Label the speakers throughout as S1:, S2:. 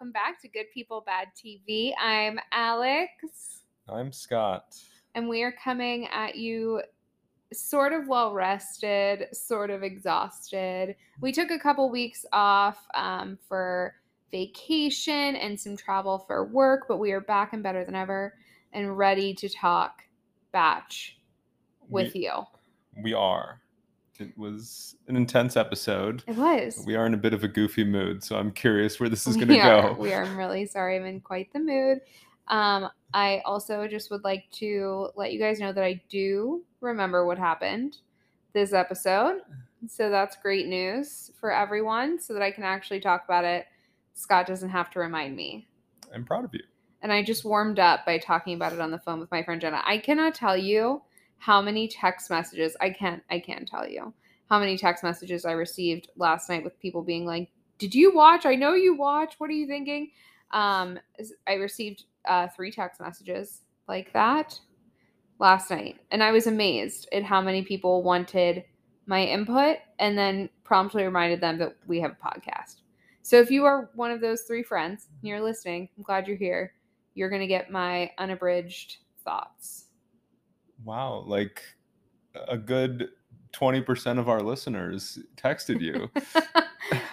S1: welcome back to Good People Bad TV. I'm Alex,
S2: I'm Scott.
S1: and we are coming at you sort of well rested, sort of exhausted. We took a couple weeks off um, for vacation and some travel for work, but we are back and better than ever and ready to talk batch with
S2: we,
S1: you.
S2: we are. It was an intense episode.
S1: It was.
S2: We are in a bit of a goofy mood, so I'm curious where this is going to go.
S1: We are. I'm really sorry. I'm in quite the mood. Um, I also just would like to let you guys know that I do remember what happened this episode. So that's great news for everyone so that I can actually talk about it. Scott doesn't have to remind me.
S2: I'm proud of you.
S1: And I just warmed up by talking about it on the phone with my friend Jenna. I cannot tell you how many text messages I can't I can't tell you how many text messages I received last night with people being like, "Did you watch? I know you watch. What are you thinking?" Um, I received uh, three text messages like that last night, and I was amazed at how many people wanted my input, and then promptly reminded them that we have a podcast. So if you are one of those three friends and you're listening, I'm glad you're here. You're gonna get my unabridged thoughts.
S2: Wow, like a good 20% of our listeners texted you.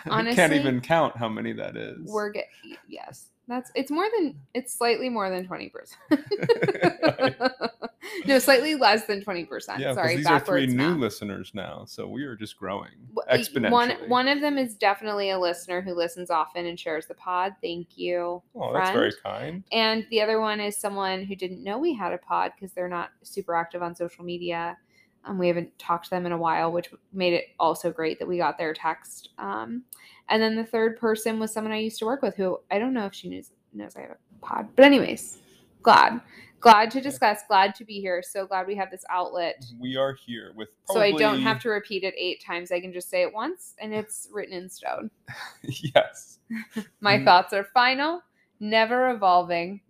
S2: I can't even count how many that is.
S1: We're get yes. That's it's more than it's slightly more than twenty percent. no, slightly less than twenty percent.
S2: yeah,
S1: Sorry,
S2: these are three
S1: backwards
S2: new listeners now, so we are just growing exponentially.
S1: One one of them is definitely a listener who listens often and shares the pod. Thank you.
S2: oh, that's very kind.
S1: And the other one is someone who didn't know we had a pod because they're not super active on social media. Um, we haven't talked to them in a while, which made it also great that we got their text. Um, and then the third person was someone I used to work with who I don't know if she knows, knows I have a pod. But, anyways, glad. Glad to discuss, glad to be here. So glad we have this outlet.
S2: We are here with
S1: So I don't have to repeat it eight times. I can just say it once and it's written in stone.
S2: yes.
S1: My
S2: Mm.
S1: thoughts are final, never evolving.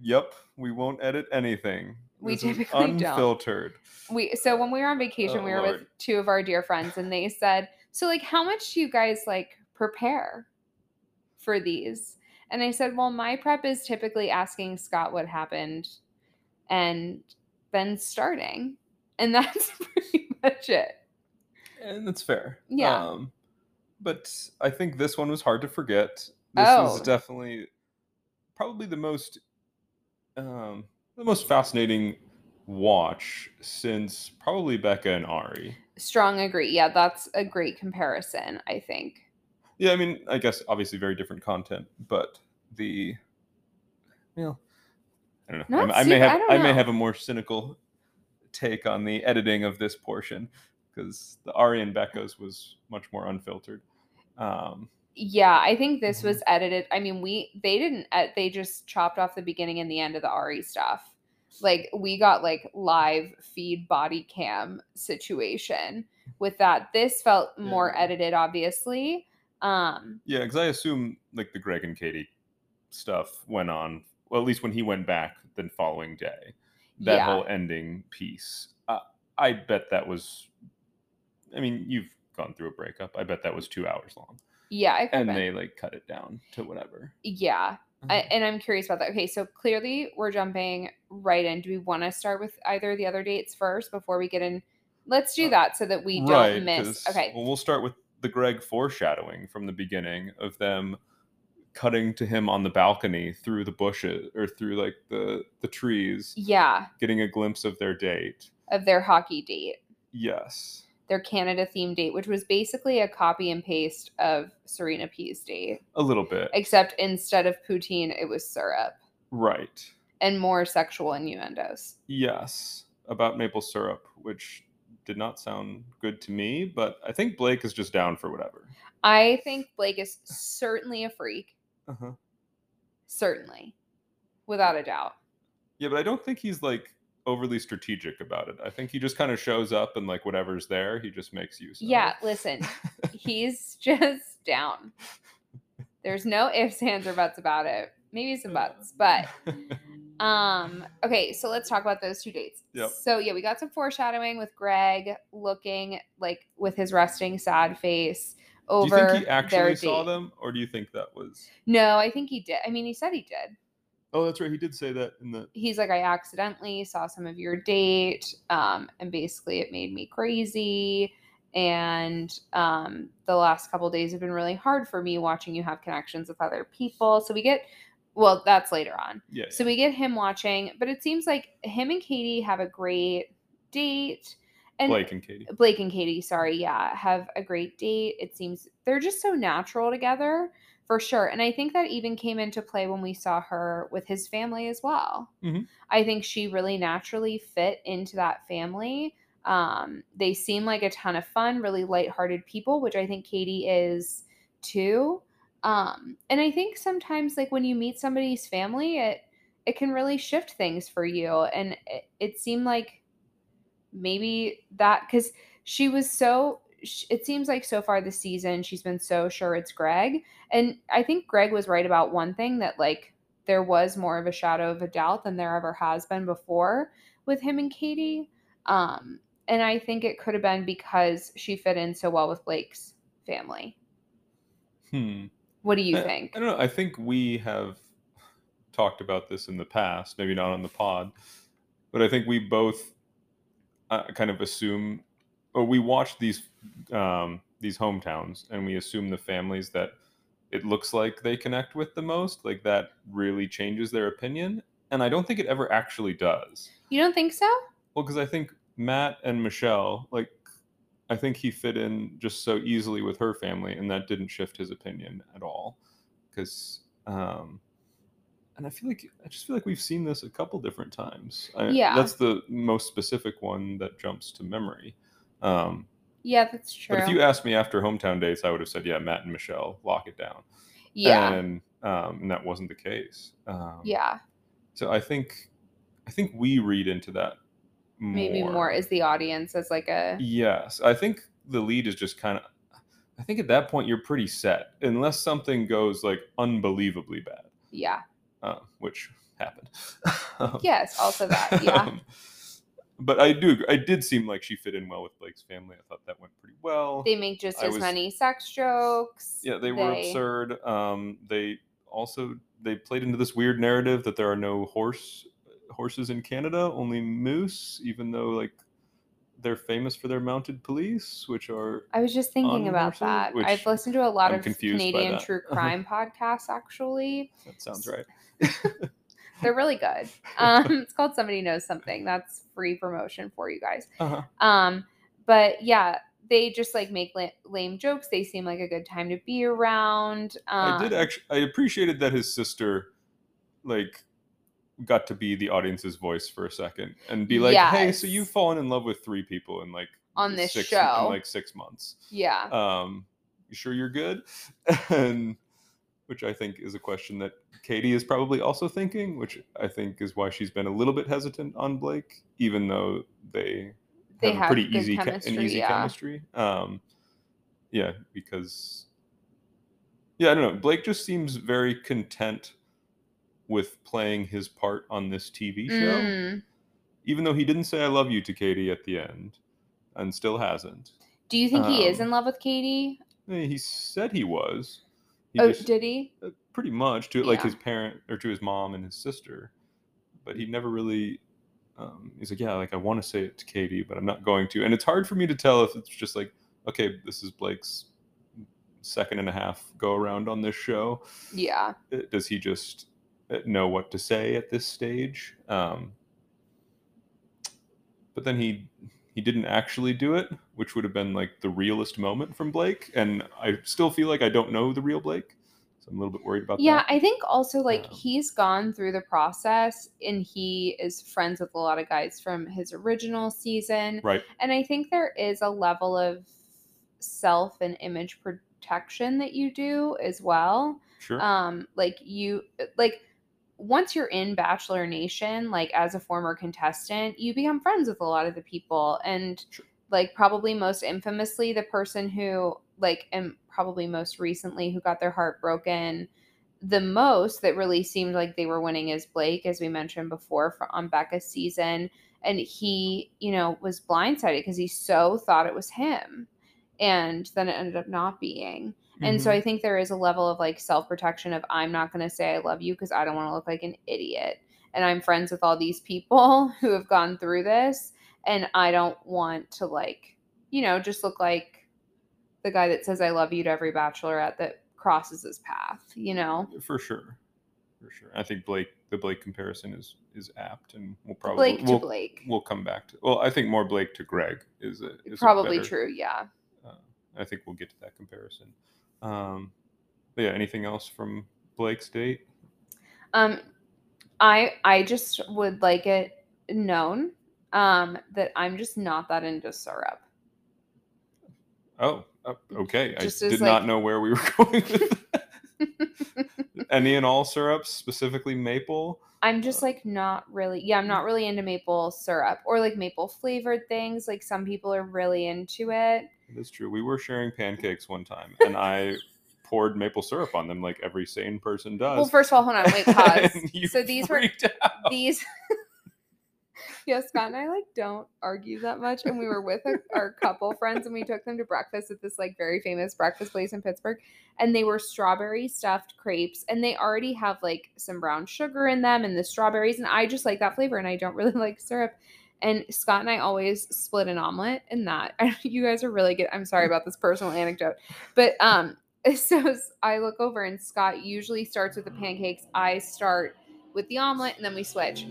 S2: Yep. We won't edit anything.
S1: We
S2: This is
S1: typically don't.
S2: unfiltered.
S1: we so when we were on vacation
S2: Oh,
S1: we were with two of our dear friends and they said so like how much do you guys like prepare for these and i said well my prep is typically asking scott what happened and then starting and that's pretty much it
S2: And that's fair.
S1: Yeah.
S2: Um, but I think this one was hard to forget. This
S1: Oh.
S2: was definitely probably the most um, the most fascinating watch since probably Becca and Ari.
S1: strong agree yeah that's a great comparison i think
S2: Yeah, I mean, I guess obviously very different content, but the well, I don't know. I, I may
S1: super- I
S2: have I, may
S1: know.
S2: have a more cynical take on the editing of this portion because the Ari and Becca's was much more unfiltered. Um,
S1: yeah i think this
S2: Mhm.
S1: was edited i mean we they didn't ed- they just chopped off the beginning and the end of the ari stuff like we got like live feed body cam situation with that this felt more
S2: Yeah.
S1: edited obviously um
S2: Yeah, because I assume like the Greg and Katie stuff went on. Well, at least when he went back the following day, that
S1: Yeah.
S2: whole ending piece. Uh, I bet that was. I mean, you've gone through a breakup. I bet that was two hours long,
S1: yeah I
S2: and they like cut it down to whatever.
S1: yeah I, and i'm curious about that okay so clearly we're jumping right in do we want to start with either of the other dates first before we get in let's do
S2: Uh,
S1: that so that we don't
S2: right,
S1: miss okay
S2: Well, we'll start with the Greg foreshadowing from the beginning of them cutting to him on the balcony through the bushes or through like the the trees,
S1: yeah
S2: getting a glimpse of their date.
S1: of their hockey date
S2: Yes.
S1: their Canada themed date, which was basically a copy and paste of Serena P's date,
S2: A little bit.
S1: except instead of poutine, it was syrup
S2: Right.
S1: and more sexual innuendos.
S2: Yes. About maple syrup, which did not sound good to me, but I think Blake is just down for whatever.
S1: I think Blake is certainly a freak,
S2: Uh-huh.
S1: certainly, without a doubt.
S2: Yeah, but I don't think he's like overly strategic about it. I think he just kind of shows up and like whatever's there, he just makes use of.
S1: Yeah, listen, he's just down. There's no ifs, ands, or buts about it. Maybe some buts, but Um, okay, so let's talk about those two dates.
S2: Yep.
S1: So yeah, we got some foreshadowing with Greg looking like with his resting sad face over
S2: do you think he actually saw them, or do you think that was?
S1: No, I think he did. I mean, he said he did.
S2: Oh, that's right. He did say that in the.
S1: He's like, I accidentally saw some of your date, um, and basically it made me crazy. And um, the last couple days have been really hard for me watching you have connections with other people. So we get, well, that's later on.
S2: Yeah.
S1: So we get him watching, but it seems like him and Katie have a great date. And
S2: Blake and Katie.
S1: Blake and Katie, sorry, yeah, have a great date. It seems they're just so natural together for sure. And I think that even came into play when we saw her with his family as well.
S2: Mhm.
S1: I think she really naturally fit into that family. Um, they seem like a ton of fun, really lighthearted people, which I think Katie is too. Um, and I think sometimes like when you meet somebody's family, it it can really shift things for you. And it, it seemed like maybe that because she was so it seems like so far this season she's been so sure it's greg and i think greg was right about one thing that like there was more of a shadow of a doubt than there ever has been before with him and katie um and i think it could have been because she fit in so well with blake's family
S2: Hmm.
S1: What do you
S2: I-
S1: think
S2: I don't know. I think we have talked about this in the past, maybe not on the pod, but I think we both uh, kind of assume, or we watch these um, these hometowns, and we assume the families that it looks like they connect with the most, like that really changes their opinion, and I don't think it ever actually does.
S1: you don't think so
S2: Well, because I think Matt and Michelle, like, I think he fit in just so easily with her family, and that didn't shift his opinion at all. Because, um, and I feel like I just feel like we've seen this a couple different times. I,
S1: Yeah.
S2: that's the most specific one that jumps to memory. Um,
S1: yeah that's true
S2: but if you asked me after hometown dates, I would have said, yeah, Matt and Michelle, lock it down.
S1: yeah
S2: and um, and that wasn't the case. Um,
S1: yeah
S2: So I think, I think we read into that.
S1: Maybe more as the audience as like a
S2: Yes, I think the lead is just kind of. I think at that point you're pretty set, unless something goes like unbelievably bad,
S1: yeah
S2: uh, which happened.
S1: yes also that yeah
S2: Um, but I do. I did seem like she fit in well with Blake's family. I thought that went pretty well.
S1: they make just
S2: I
S1: as
S2: was-
S1: many sex jokes.
S2: yeah, they were absurd. Um, they also they played into this weird narrative that there are no horse horses in Canada, only moose, even though like they're famous for their mounted police, which are
S1: I was just thinking about
S2: horses,
S1: that. I've listened to a lot
S2: I'm
S1: of Canadian true crime podcasts. Actually,
S2: that sounds right.
S1: they're really good. Um, it's called Somebody Knows Something. That's free promotion for you guys.
S2: Uh-huh.
S1: Um, but yeah, they just like make la- lame jokes. They seem like a good time to be around. Um,
S2: I did actually. I appreciated that his sister, like, got to be the audience's voice for a second and be like, "Hey, so you've fallen in love with three people in like
S1: on this
S2: six,
S1: show.
S2: in like six months.
S1: yeah,
S2: Um, you sure you're good?" and which I think is a question that Katie is probably also thinking, which I think is why she's been a little bit hesitant on Blake, even though they
S1: They
S2: have, a
S1: have
S2: pretty easy che- an easy
S1: yeah.
S2: chemistry. Um, yeah, because yeah, I don't know. Blake just seems very content with playing his part on this TV show,
S1: Mm.
S2: even though he didn't say "I love you" to Katie at the end, and still hasn't.
S1: Do you think he is
S2: Um,
S1: in love with Katie?
S2: Eh, He said he was. He
S1: Oh,
S2: just-
S1: did he?
S2: uh, pretty much to like his parent or to his mom and his sister, but he never really. Um, he's like, yeah, like I want to say it to Katie, but I'm not going to, and it's hard for me to tell if it's just like, okay, this is Blake's second and a half go around on this show.
S1: Yeah.
S2: Uh, Does he just know what to say at this stage? Um, but then he he didn't actually do it, which would have been like the realest moment from Blake, and I still feel like I don't know the real Blake, so I'm a little bit worried about that.
S1: Yeah,
S2: that.
S1: I think also like
S2: Um,
S1: he's gone through the process and he is friends with a lot of guys from his original season.
S2: Right.
S1: And I think there is a level of self and image protection that you do as well.
S2: Sure.
S1: Um like you like once you're in Bachelor Nation, like as a former contestant, you become friends with a lot of the people and like probably most infamously the person who like and probably most recently who got their heart broken the most that really seemed like they were winning is Blake, as we mentioned before for, on Becca's season. And he, you know, was blindsided because he so thought it was him. and then it ended up not being. And so
S2: Mhm.
S1: I think there is a level of like self protection of I'm not going to say I love you because I don't want to look like an idiot. And I'm friends with all these people who have gone through this. And I don't want to like, you know, just look like the guy that says I love you to every bachelorette that crosses his path, you know?
S2: for sure, for sure. I think Blake, the Blake comparison is is apt, and we'll probably
S1: Blake to
S2: we'll,
S1: Blake.
S2: we'll come back to. Well, I think more Blake to Greg is a is a
S1: Probably
S2: better-
S1: true, yeah.
S2: Uh, I think we'll get to that comparison. Um, yeah, anything else from Blake's date?
S1: Um, I I just would like it known um that I'm just not that into syrup.
S2: Oh, uh, okay.
S1: Just
S2: I did not know where we were going with that. Any and all syrups, specifically maple.
S1: I'm just like not really yeah, I'm not really into maple syrup or like maple flavored things. Like some people are really into it.
S2: It is true. We were sharing pancakes one time, and I poured maple syrup on them like every sane person does.
S1: Well, first of all, hold on, wait, pause. So these were
S2: out.
S1: these yeah scott and i like don't argue that much and we were with a, our couple friends and we took them to breakfast at this like very famous breakfast place in pittsburgh and they were strawberry stuffed crepes and they already have like some brown sugar in them and the strawberries and i just like that flavor and i don't really like syrup and scott and i always split an omelet in that you guys are really good i'm sorry about this personal anecdote but um so i look over and scott usually starts with the pancakes i start with the omelet and then we switch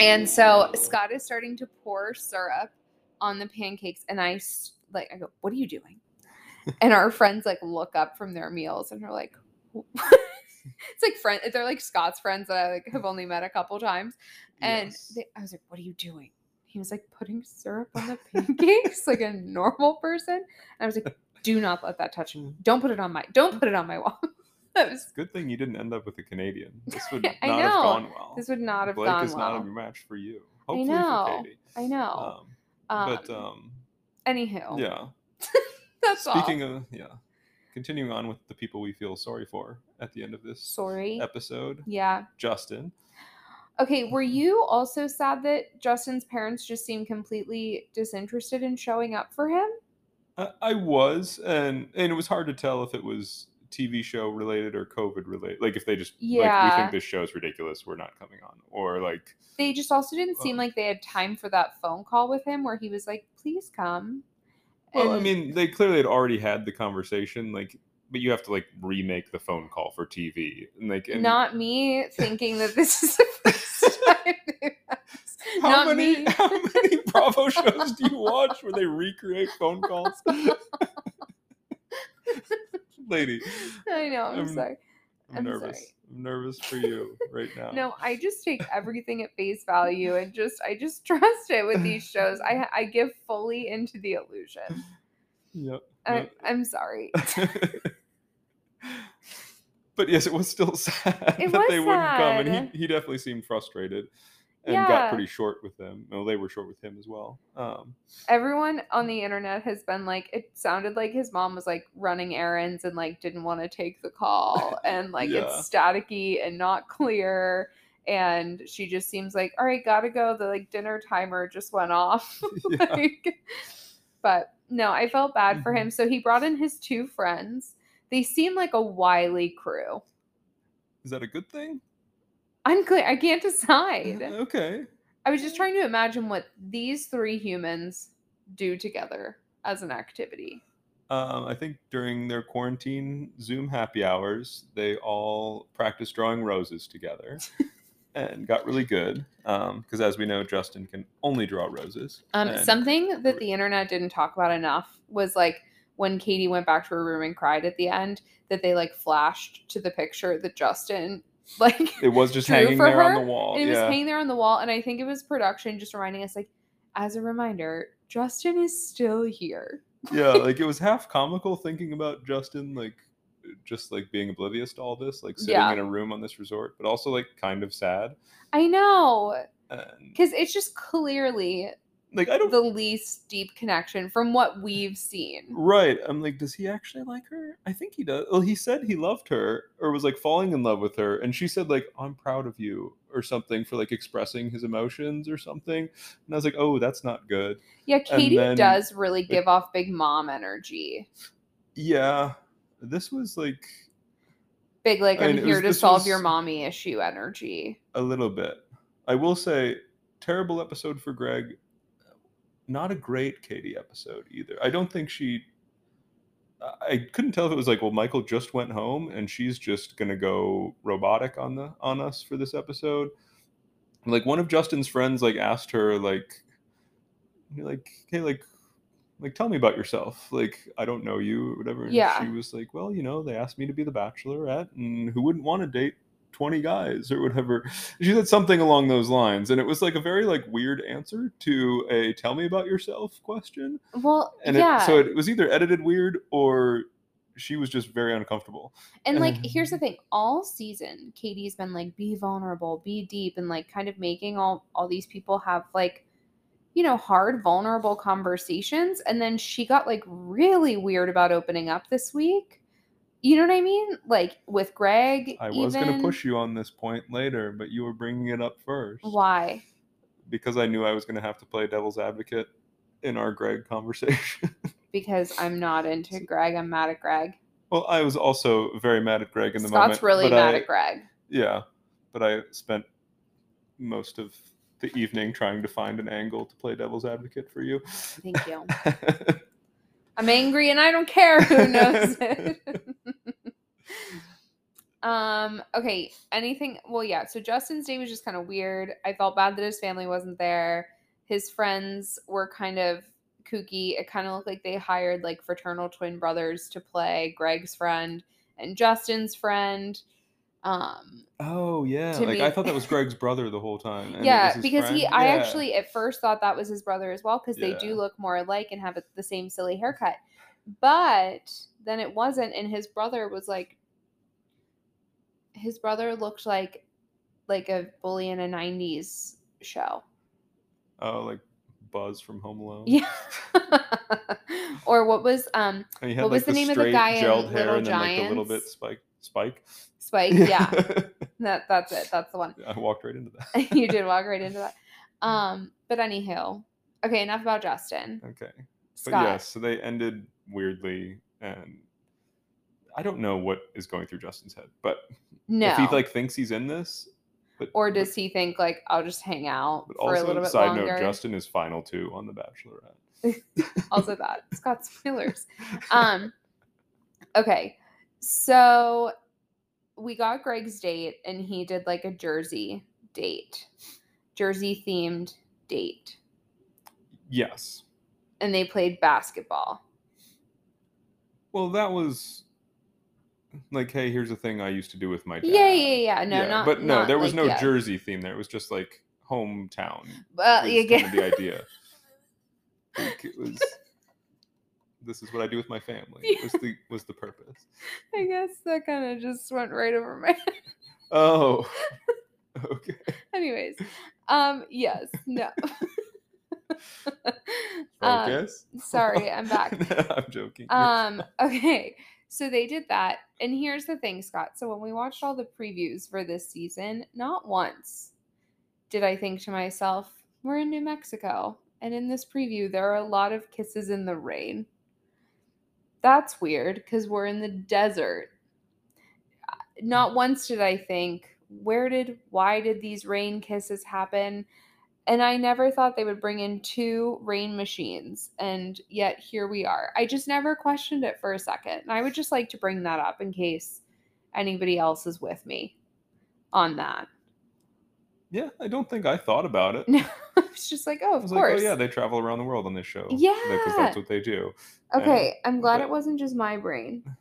S1: and so Scott is starting to pour syrup on the pancakes, and I like, I go, "What are you doing?" and our friends like look up from their meals, and they're like, "It's like friends. They're like Scott's friends that I like have only met a couple times, and
S2: Yes.
S1: they, I was like, "What are you doing?" He was like putting syrup on the pancakes like a normal person, and I was like, "Do not let that touch me. Don't put it on my. Don't put it on my wall." that was.
S2: Good thing you didn't end up with a Canadian. This would not
S1: I
S2: have gone well.
S1: This would not have
S2: Blake
S1: gone
S2: is not a match for you.
S1: I know.
S2: for Katie.
S1: I know.
S2: Um, but
S1: Um,
S2: um,
S1: Anywho,
S2: yeah.
S1: that's all.
S2: Speaking of yeah, continuing on with the people we feel sorry for at the end of this
S1: Sorry.
S2: episode,
S1: Yeah.
S2: Justin.
S1: Okay. Were you also sad that Justin's parents just seemed completely disinterested in showing up for him?
S2: I, I was, and and it was hard to tell if it was TV show related or COVID related. Like if they just like we think this show's ridiculous, we're not coming on, or like
S1: They just also didn't seem
S2: Uh.
S1: like they had time for that phone call with him where he was like, please come.
S2: Well, I mean, they clearly had already had the conversation, like. But you have to like remake the phone call for TV, and like and
S1: not me thinking that this is the first time. they've had this.
S2: how
S1: not
S2: many
S1: me.
S2: how many Bravo shows do you watch where they recreate phone calls? Lady,
S1: I know. I'm,
S2: I'm-
S1: sorry.
S2: I'm,
S1: I'm
S2: nervous.
S1: sorry.
S2: I'm nervous for you right now.
S1: No, I just take everything at face value and just I just trust it with these shows. I I give fully into the illusion.
S2: Yep.
S1: I. I'm sorry.
S2: but yes, it was still sad
S1: It
S2: that they wouldn't come, and he, he definitely seemed frustrated and
S1: Yeah.
S2: got pretty short with them. Well, they were short with him as well. Um,
S1: Everyone on the internet has been like, it sounded like his mom was like running errands and like didn't want to take the call and like
S2: Yeah.
S1: it's staticky and not clear. And she just seems like, all right, gotta go. The like dinner timer just went off. Like, but no, I felt bad for
S2: Mhm.
S1: him. So he brought in his two friends. They seem like a wily crew.
S2: is that a good thing?
S1: Unclear. I can't decide.
S2: Okay.
S1: I was just trying to imagine what these three humans do together as an activity.
S2: Um, I think during their quarantine Zoom happy hours, they all practiced drawing roses together and got really good. Because as we know, Justin can only draw roses.
S1: Um, something that the internet didn't talk about enough was like when Katie went back to her room and cried at the end, that they like flashed to the picture that Justin like
S2: It was just hanging there on the wall.
S1: and it was hanging there on the wall. And I think it was production just reminding us, like, as a reminder, Justin is still here.
S2: yeah, like it was half comical thinking about Justin, like just like being oblivious to all this, like sitting
S1: Yeah.
S2: in a room on this resort, but also like kind of sad.
S1: I know,
S2: And
S1: because it's just clearly
S2: like I don't
S1: the least deep connection from what we've seen.
S2: Right. I'm like, does he actually like her? I think he does. Well, he said he loved her or was like falling in love with her. And she said, like, I'm proud of you. or something for like expressing his emotions or something. And I was like, oh, that's not good.
S1: Yeah, Katie
S2: then-
S1: does really give off big mom energy.
S2: Yeah, this was like
S1: Big like
S2: I
S1: I'm
S2: mean,
S1: here
S2: was-
S1: to solve your mommy issue energy.
S2: a little bit. I will say, terrible episode for Greg. Not a great Katie episode either. I don't think she. I- couldn't tell if it was like, well, Michael just went home and she's just gonna go robotic on the on us for this episode. Like one of Justin's friends like asked her like, like, hey, like, like tell me about yourself. Like I don't know you or whatever. And
S1: Yeah.
S2: She was like, well, you know, they asked me to be the Bachelorette, and who wouldn't want to date 20 guys or whatever she said something along those lines and it was like a very like weird answer to a tell me about yourself question
S1: Well,
S2: and
S1: yeah.
S2: it, so it was either edited weird or she was just very uncomfortable
S1: And like, here's the thing: all season, Katie's been like, be vulnerable, be deep, and like, kind of making all all these people have like, you know, hard, vulnerable conversations. And then she got like really weird about opening up this week. You know what I mean? Like with Greg.
S2: i was going to push you on this point later but you were bringing it up first
S1: Why?
S2: because i knew i was going to have to play devil's advocate in our greg conversation
S1: Because I'm not into Greg. I'm mad at Greg.
S2: well i was also very mad at greg in the
S1: Scott's
S2: moment
S1: really
S2: but
S1: mad
S2: I-
S1: at Greg.
S2: Yeah, but I spent most of the evening trying to find an angle to play devil's advocate for you.
S1: Thank you. I'm angry and I don't care who knows it. um, okay, anything well yeah, so Justin's day was just kind of weird. I felt bad that his family wasn't there. His friends were kind of kooky. It kind of looked like they hired like fraternal twin brothers to play Greg's friend and Justin's friend. Um
S2: oh yeah, like
S1: me-
S2: I thought that was Greg's brother the whole time. and
S1: yeah, because he
S2: friend?
S1: I actually at first thought that was his brother as well because they do look more alike and have the same silly haircut. But then it wasn't and his brother was like his brother looked like like a bully in a 90s show.
S2: oh like Buzz from Home Alone.
S1: Yeah. or what was um what
S2: like
S1: was the name of the guy in
S2: gelled hair
S1: Little
S2: and then like a little bit spike spike.
S1: Spike? Yeah. that that's it. That's the one.
S2: I walked right into that.
S1: you did walk right into that. Um but anywho. Okay, enough about Justin.
S2: Okay. But
S1: Scott.
S2: yes, so they ended weirdly and I don't know what is going through Justin's head, but
S1: no.
S2: if he like thinks he's in this, but
S1: Or
S2: but-
S1: does he think like I'll just hang out
S2: But
S1: for a little bit
S2: side
S1: longer?
S2: note, Justin is final two on The Bachelorette.
S1: also that it's got spoilers. Um, okay, so we got Greg's date, and he did like a Jersey date, Jersey themed date,
S2: Yes.
S1: and they played basketball.
S2: Well, that was like, hey, here's a thing I used to do with my dad.
S1: Yeah, yeah, yeah. No, not.
S2: But no,
S1: not,
S2: there was
S1: like,
S2: no
S1: yeah.
S2: Jersey theme there. It was just like hometown.
S1: Well, you get
S2: the idea. Like, it was. This is what I do with my family. Was the was the purpose?
S1: I guess that kind of just went right over my head.
S2: Oh. Okay.
S1: Anyways, um, yes, no. Um,
S2: Focus.
S1: sorry, I'm back.
S2: I'm joking.
S1: Um, okay. So they did that. And here's the thing, Scott. So when we watched all the previews for this season, not once did I think to myself, we're in New Mexico. And in this preview, there are a lot of kisses in the rain. That's weird because we're in the desert. Not once did I think, where did, why did these rain kisses happen? And I never thought they would bring in two rain machines. And yet here we are. I just never questioned it for a second. And I would just like to bring that up in case anybody else is with me on that.
S2: yeah, I don't think I thought about it.
S1: No, it's just like, oh, of course.
S2: like, oh yeah, they travel around the world on this show.
S1: Yeah.
S2: because that's what they do.
S1: okay, I'm glad
S2: but-
S1: it wasn't just my brain.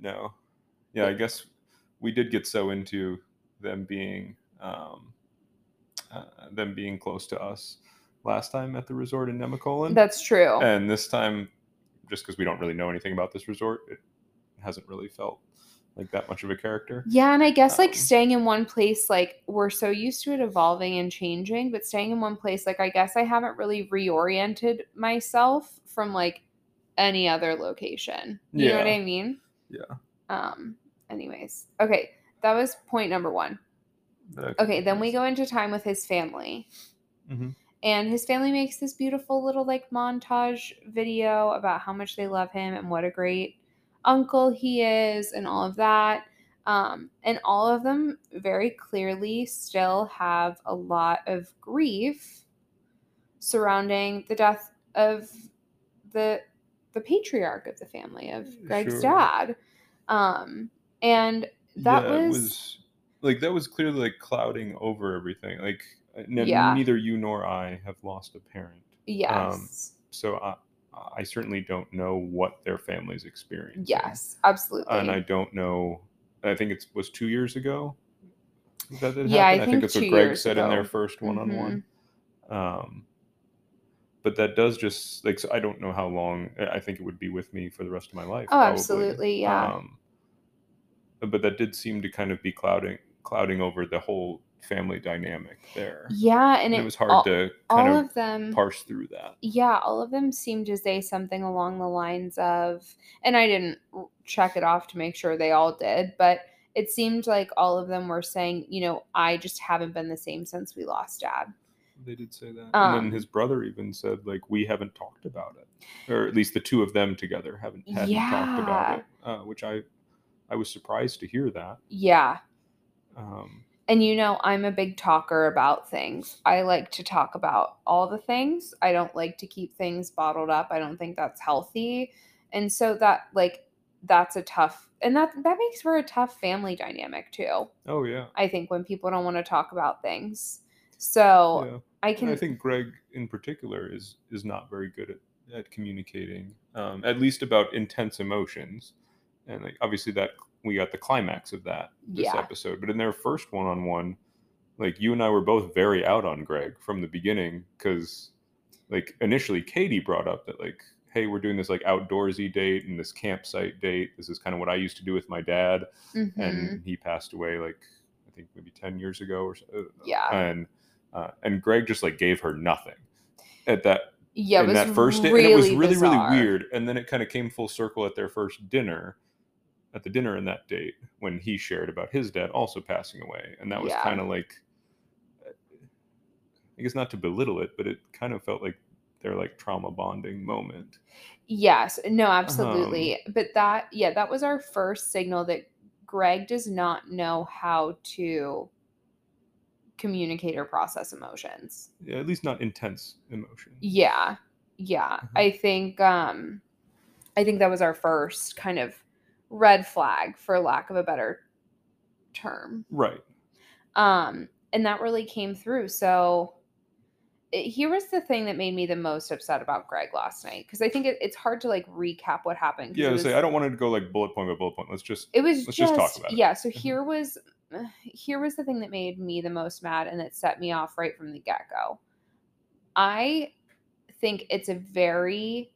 S2: No, yeah, I guess we did get so into them being um, uh, them being close to us last time at the resort in Nemacolin,
S1: That's true.
S2: and this time, just because we don't really know anything about this resort, it hasn't really felt like that much of a character.
S1: Yeah, and I guess like
S2: Um,
S1: staying in one place, like we're so used to it evolving and changing, but staying in one place, like I guess I haven't really reoriented myself from like any other location. You know what I mean?
S2: Yeah.
S1: Um, anyways. Okay, that was point number one.
S2: Think
S1: Okay, then we go into time with his family.
S2: Mhm.
S1: And his family makes this beautiful little like montage video about how much they love him and what a great uncle he is and all of that. Um, and all of them very clearly still have a lot of grief surrounding the death of the the patriarch of the family of Greg's
S2: Sure.
S1: dad. Um, and that
S2: Yeah, it
S1: was,
S2: like that was clearly like clouding over everything. Like uh, n-
S1: Yeah.
S2: neither you nor I have lost a parent,
S1: yes.
S2: so I I certainly don't know what their family's experiencing.
S1: yes, absolutely.
S2: and I don't know. I think it was two years ago that it
S1: Yeah, I
S2: happened.
S1: think
S2: that's what Greg said in their first one-on-one.
S1: Mm-hmm.
S2: Um, but that does just like so I don't know how long. I I think it would be with me for the rest of my life.
S1: Oh,
S2: probably.
S1: absolutely, yeah.
S2: Um, but that did seem to kind of be clouding clouding over the whole family dynamic there.
S1: Yeah, and
S2: And
S1: it,
S2: it was hard
S1: all,
S2: to
S1: all
S2: of
S1: of them.
S2: parse through that.
S1: yeah, all of them seemed to say something along the lines of, and I didn't check it off to make sure they all did, but it seemed like all of them were saying, you know, I just haven't been the same since we lost dad.
S2: They did say that. and
S1: Um,
S2: then his brother even said like we haven't talked about it, or at least the two of them together haven't hadn't talked about it, uh, which I I was surprised to hear that.
S1: Yeah.
S2: Um,
S1: And you know, I'm a big talker about things. I like to talk about all the things. I don't like to keep things bottled up. I don't think that's healthy. And so that like that's a tough and that that makes for a tough family dynamic too.
S2: oh yeah,
S1: I think when people don't want to talk about things. So
S2: yeah.
S1: I
S2: And
S1: can
S2: I think Greg in particular is is not very good at at communicating, um, at least about intense emotions, and like obviously that we got the climax of that this
S1: Yeah.
S2: episode. But in their first one on one, like you and I were both very out on Greg from the beginning because like initially Katie brought up that like hey we're doing this like outdoorsy date and this campsite date this is kind of what i used to do with my dad
S1: Mhm.
S2: and he passed away like i think maybe 10 years ago or so uh,
S1: Yeah.
S2: and uh, and greg just like gave her nothing at that
S1: yeah, it
S2: in
S1: was
S2: that first date
S1: really
S2: and it was really
S1: bizarre.
S2: really weird and then it kind of came full circle at their first dinner at the dinner in that date when he shared about his dad also passing away and that was
S1: Yeah.
S2: kind of like i guess not to belittle it but it kind of felt like their like trauma bonding moment
S1: Yes, no,
S2: Um,
S1: absolutely. but that, yeah, that was our first signal that Greg does not know how to communicate or process emotions.
S2: yeah, at least not intense emotions.
S1: Yeah. Yeah.
S2: Mhm.
S1: I think um I think that was our first kind of red flag for lack of a better term.
S2: right
S1: Um and that really came through. So it, here was the thing that made me the most upset about Greg last night because I think it, it's hard to like recap what happened.
S2: yeah
S1: was,
S2: say, I don't want to go like bullet point by bullet point let's just
S1: it was
S2: let's
S1: just,
S2: just talk about it.
S1: yeah. So
S2: Mhm.
S1: here was here was the thing that made me the most mad and that set me off right from the get go. I think it's a very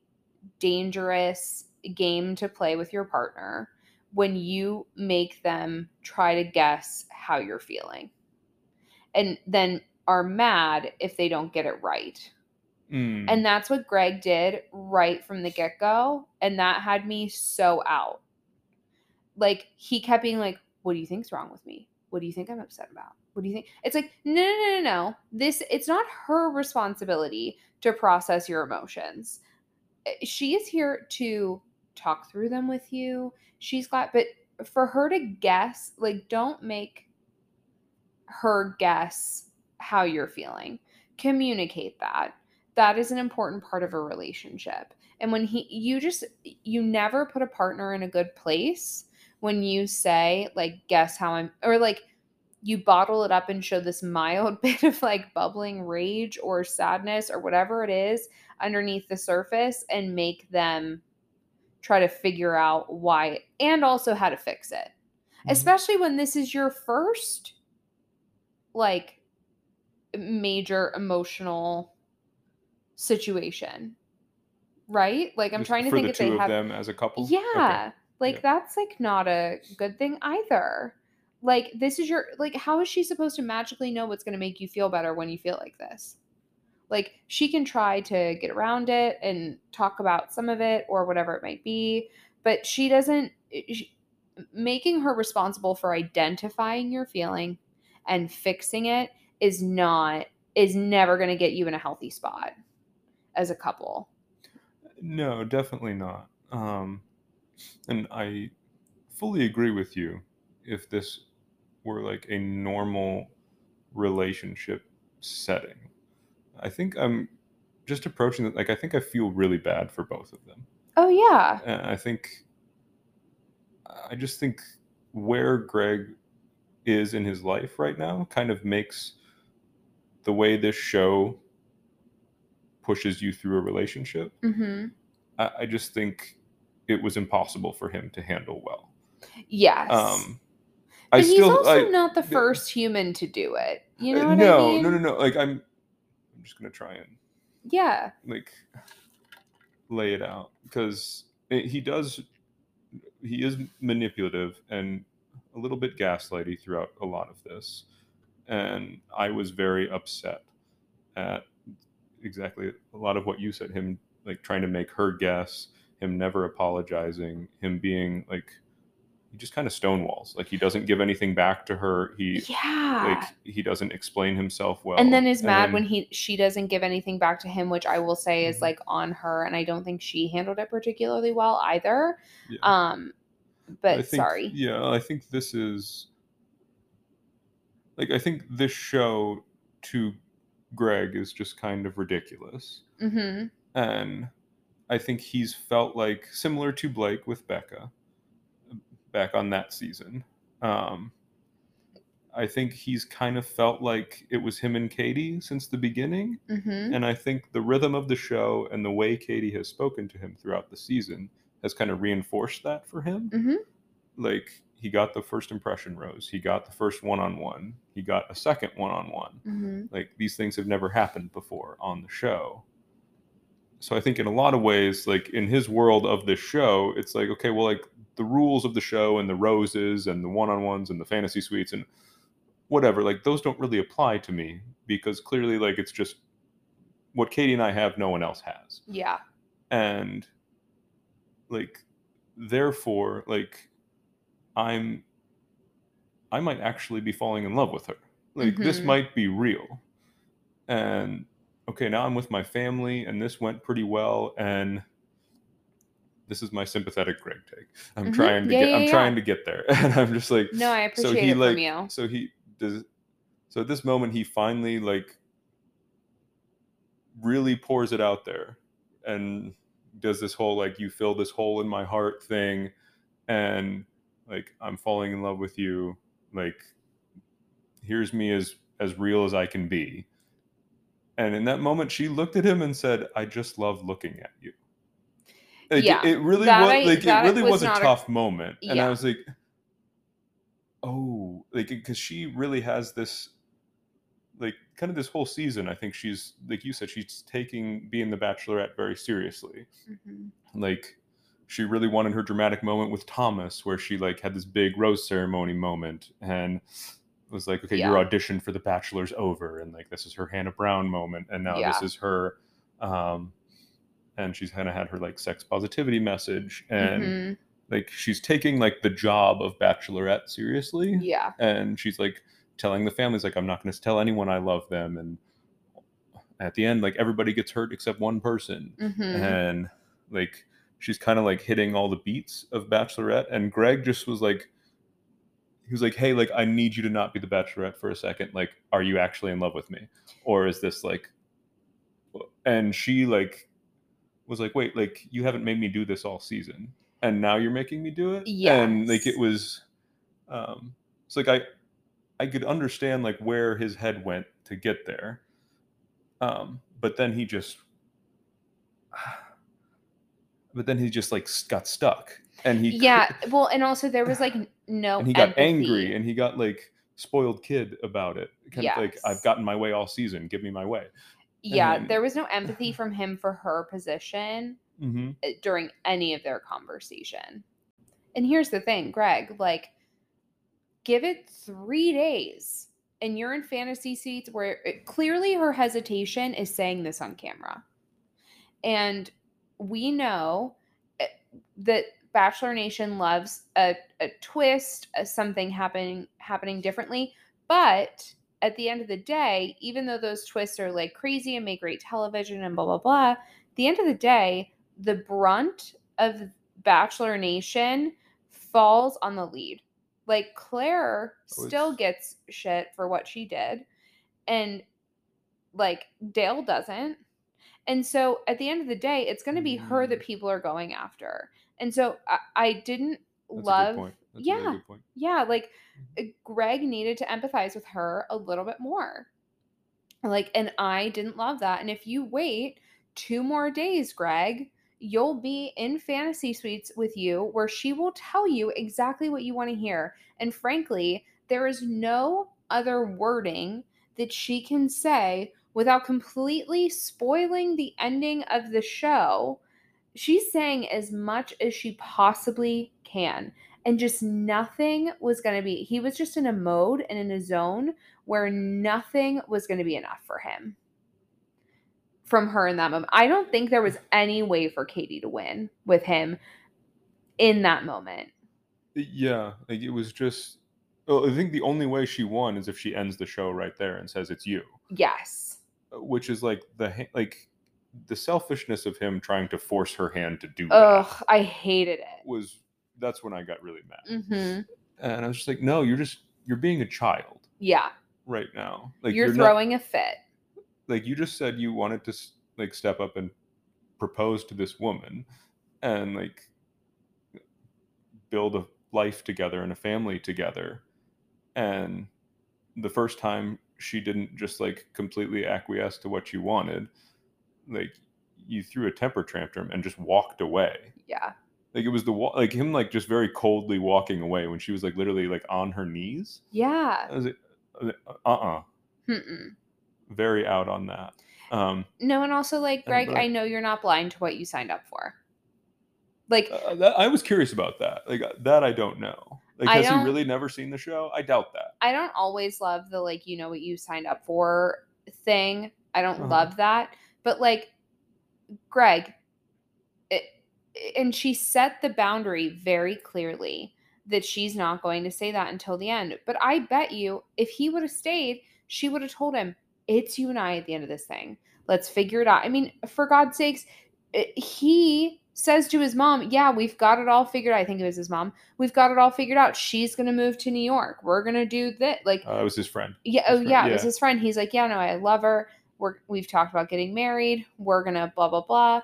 S1: dangerous game to play with your partner when you make them try to guess how you're feeling and then are mad if they don't get it right.
S2: Mm.
S1: And that's what Greg did right from the get go. And that had me so out. Like, he kept being like, What do you think's wrong with me? What do you think I'm upset about? What do you think? It's like, no, no, no, no, no. This, it's not her responsibility to process your emotions. Eh, She is here to talk through them with you. She's glad, but for her to guess, like, don't make her guess how you're feeling. Communicate that that is an important part of a relationship and when he you just you never put a partner in a good place when you say like guess how i'm or like you bottle it up and show this mild bit of like bubbling rage or sadness or whatever it is underneath the surface and make them try to figure out why and also how to fix it.
S2: Mhm.
S1: especially when this is your first like major emotional situation. Right? Like i'm
S2: Just
S1: trying to think
S2: the
S1: if they
S2: of
S1: have
S2: them as a couple?
S1: Yeah. Like
S2: Yeah.
S1: that's like not a good thing either. Like this is your like how is she supposed to magically know what's going to make you feel better when you feel like this like she can try to get around it and talk about some of it or whatever it might be but she doesn't she, making her responsible for identifying your feeling and fixing it is not is never going to get you in a healthy spot as a couple.
S2: No, definitely not. Um, and I fully agree with you. If this were like a normal relationship setting, I think I'm just approaching it like I think I feel really bad for both of them.
S1: Oh yeah.
S2: And I think I just think where Greg is in his life right now kind of makes the way this show pushes you through a relationship.
S1: hmm
S2: I, I just think it was impossible for him to handle well.
S1: Yes.
S2: Um,
S1: but
S2: I
S1: he's
S2: still
S1: also
S2: I,
S1: not the first human to do it. You
S2: uh,
S1: know what
S2: no,
S1: I mean?
S2: No, no, no, no. Like I'm, I'm just gonna try and
S1: Yeah.
S2: like lay it out because it, he does he is manipulative and a little bit gaslighty throughout a lot of this and i was very upset at exactly a lot of what you said him like trying to make her guess him never apologizing him being like he just kind of stonewalls like he doesn't give anything back to her he
S1: Yeah.
S2: like he doesn't explain himself well
S1: and then is mad
S2: then-
S1: when he she doesn't give anything back to him, which I will say is
S2: Mhm.
S1: like on her, and I don't think she handled it particularly well either.
S2: Yeah.
S1: Um, but
S2: think,
S1: sorry.
S2: Yeah, I think this is like I think this show to Greg is just kind of ridiculous.
S1: hmm
S2: And I think he's felt like similar to Blake with Becca back on that season. Um I think he's kind of felt like it was him and Katie since the beginning.
S1: hmm
S2: And I think the rhythm of the show and the way Katie has spoken to him throughout the season has kind of reinforced that for him.
S1: Mhm.
S2: Like he got the first impression rose, he got the first one on one, he got a second one on one. Like these things have never happened before on the show. So I think in a lot of ways, like in his world of this show, it's like, okay, well, like the rules of the show and the roses and the one on ones and the fantasy suites and whatever, like those don't really apply to me because clearly, like, it's just what Katie and I have, no one else has
S1: Yeah.
S2: and like therefore like i'm i might actually be falling in love with her like this
S1: Mhm.
S2: might be real and okay now i'm with my family and this went pretty well and this is my sympathetic greg take i'm
S1: Mhm.
S2: trying to
S1: Yeah,
S2: get
S1: yeah,
S2: i'm
S1: yeah.
S2: trying to get there and i'm just like
S1: No, I appreciate so
S2: he
S1: it
S2: like
S1: from you.
S2: so he does so at this moment he finally like really pours it out there and does this whole like you fill this hole in my heart thing and like i'm falling in love with you like here's me as as real as i can be and in that moment she looked at him and said i just love looking at you Like,
S1: Yeah,
S2: it really was
S1: I-
S2: like it really
S1: was
S2: was, a
S1: not a-
S2: tough moment and
S1: Yeah.
S2: i was like oh like because she really has this like kind of this whole season i think she's like you said she's taking being the bachelorette very seriously
S1: Mhm.
S2: like she really wanted her dramatic moment with thomas where she like had this big rose ceremony moment and was like okay your
S1: Yeah.
S2: audition for the bachelor's over and like this is her hannah brown moment and now this is her um and she's kind of had her like sex positivity message and
S1: Mhm.
S2: like she's taking like the job of bachelorette seriously.
S1: Yeah.
S2: and she's like telling the families like i'm not going to tell anyone i love them. And at the end like everybody gets hurt except one person.
S1: Hmm
S2: and like she's kind of like hitting all the beats of bachelorette. And greg just was like he was like hey like i need you to not be the bachelorette for a second. Like are you actually in love with me? Or is this like and she like was like wait like you haven't made me do this all season and now you're making me do it Yeah, and like it was um it's like i i could understand like where his head went to get there um but then he just but then he just like got stuck and he
S1: Yeah. Well, and also there was like no.
S2: and he got
S1: empathy.
S2: angry and he got like spoiled kid about it kind of like i've gotten my way all season give me my way
S1: Yeah, there was no empathy from him for her position
S2: mm-hmm.
S1: uh, during any of their conversation. And here's the thing, Greg, like give it 3 days and you're in fantasy suites where it, clearly her hesitation is saying this on camera. And we know uh, that Bachelor Nation loves a, a twist, a something happening happening differently. But at the end of the day, even though those twists are like crazy and make great television and blah blah blah, at the end of the day, the brunt of Bachelor Nation falls on the lead. Like Clare
S2: Oh,
S1: still gets shit for what she did, and like Dale doesn't. And so at the end of the day, it's going to be her that
S2: Mm.
S1: people are going after. And so I, I didn't love
S2: a good point. That's a really
S1: yeah. yeah, like Uh, Greg needed to empathize with her a little bit more. Like, and I didn't love that. And if you wait two more days, Greg, you'll be in fantasy suites with you where she will tell you exactly what you want to hear. And frankly, there is no other wording that she can say without completely spoiling the ending of the show. She's saying as much as she possibly can and just nothing was going to be he was just in a mode and in a zone where nothing was going to be enough for him. From her in that moment. I don't think there was any way for katie to win with him in that moment.
S2: Yeah, like it was just. Well, I think the only way she won is if she ends the show right there and says it's you,
S1: yes.
S2: Uh, which is like the like the selfishness of him trying to force her hand to do
S1: ugh
S2: that
S1: i hated it.
S2: was that's when I got really mad.
S1: hmm
S2: And I was just like, no, you're just you're being a child
S1: yeah.
S2: right now. Like
S1: you're,
S2: not-
S1: throwing a fit.
S2: Like you just said you wanted to s- like step up and propose to this woman and like build a life together and a family together. And the first time she didn't just like completely acquiesce to what you wanted like you threw a temper tantrum and just walked away.
S1: Yeah
S2: like it was the like him like just very coldly walking away when she was like literally like on her knees
S1: yeah
S2: I was like uh-uh
S1: Mm-mm.
S2: very out on that um
S1: no and also like
S2: Uh,
S1: greg i know you're not blind to what you signed up for like
S2: Uh, that, I was curious about that. Like uh, that, I don't know. Like,
S1: I
S2: has he really never seen the show? I doubt that.
S1: I don't always love the like you know what you signed up for thing. I don't
S2: Uh-huh.
S1: love that. But like Greg it, and she set the boundary very clearly that she's not going to say that until the end. But I bet you if he would have stayed, she would have told him, "It's you and I at the end of this thing. Let's figure it out." I mean, for God's sakes, he says to his mom, "Yeah, we've got it all figured out." I think it was his mom. We've got it all figured out. She's going to move to New York. We're going to do that. Like
S2: Uh, it was his friend.
S1: yeah,
S2: his
S1: oh
S2: friend,
S1: yeah, it was his friend. He's like, yeah, no, I love her. We're we've talked about getting married. We're gonna blah blah blah.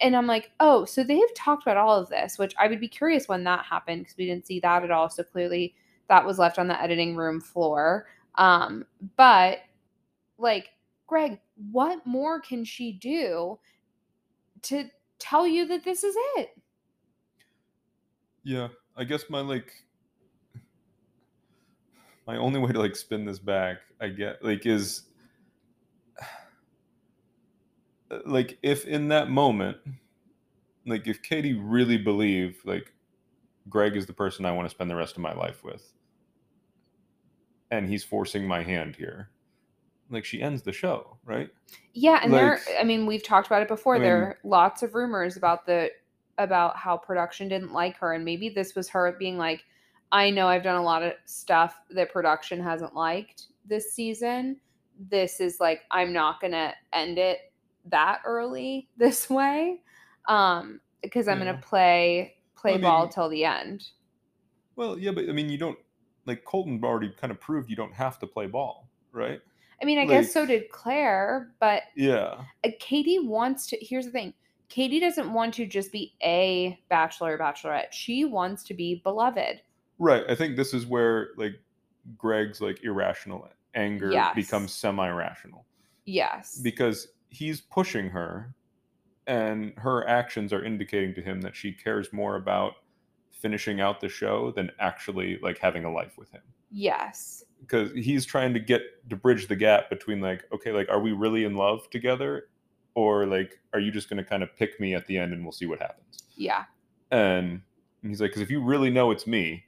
S1: And I'm like, oh, so they have talked about all of this, which I would be curious when that happened because we didn't see that at all. So clearly, that was left on the editing room floor. Um, but like, Greg, what more can she do to tell you that this is it?
S2: Yeah, I guess my like my only way to like spin this back, I get like is like if in that moment, like if Katie really believed like Greg is the person I want to spend the rest of my life with, and he's forcing my hand here, like she ends the show, right?
S1: Yeah, and there, I mean, we've talked about it before.
S2: I
S1: there
S2: mean-
S1: are lots of rumors about the about how production didn't like her and maybe this was her being like, I know I've done a lot of stuff that production hasn't liked this season. This is like I'm not going to end it that early this way. Um because I'm
S2: Yeah.
S1: going to play play
S2: I
S1: ball
S2: mean-
S1: till the end.
S2: Well, yeah, but I mean, you don't like Colton already kind of proved you don't have to play ball, right?
S1: I mean, I guess so did Clare, but
S2: Yeah,
S1: uh, Katie wants to. Here's the thing: Katie doesn't want to just be a bachelor or bachelorette. She wants to be beloved.
S2: right. I think this is where like Greg's like irrational anger
S1: Yes.
S2: becomes semi-rational
S1: Yes.
S2: because he's pushing her, and her actions are indicating to him that she cares more about finishing out the show than actually like having a life with him.
S1: yes.
S2: because he's trying to get to bridge the gap between like okay like are we really in love together or like are you just going to kind of pick me at the end and we'll see what happens
S1: Yeah.
S2: and he's like because if you really know it's me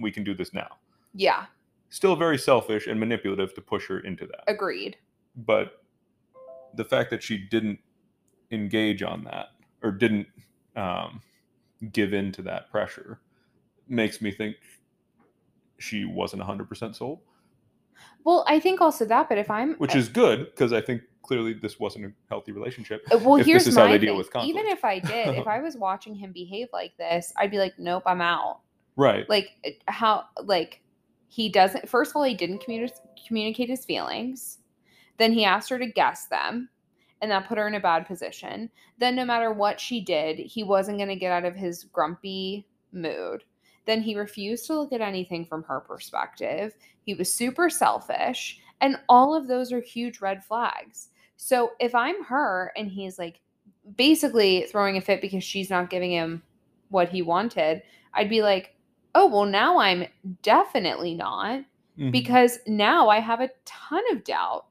S2: we can do this now
S1: Yeah.
S2: still very selfish and manipulative to push her into that
S1: Agreed.
S2: but the fact that she didn't engage on that or didn't um, give in to that pressure makes me think she wasn't 100% sold
S1: Well, I think also that, but if I'm
S2: which is good because I think clearly this wasn't a healthy relationship.
S1: Uh, Well,
S2: if
S1: here's
S2: this is
S1: my
S2: how they deal
S1: thing.
S2: with conflict.
S1: Even if I did, if I was watching him behave like this, I'd be like, nope, I'm out.
S2: Right.
S1: Like how like he doesn't. First of all, he didn't communicate communicate his feelings. Then he asked her to guess them, and that put her in a bad position. Then no matter what she did, he wasn't going to get out of his grumpy mood. Then he refused to look at anything from her perspective. He was super selfish, and all of those are huge red flags. So if I'm her and he's like basically throwing a fit because she's not giving him what he wanted, I'd be like, oh, well, now I'm definitely not
S2: Mhm.
S1: because now I have a ton of doubt.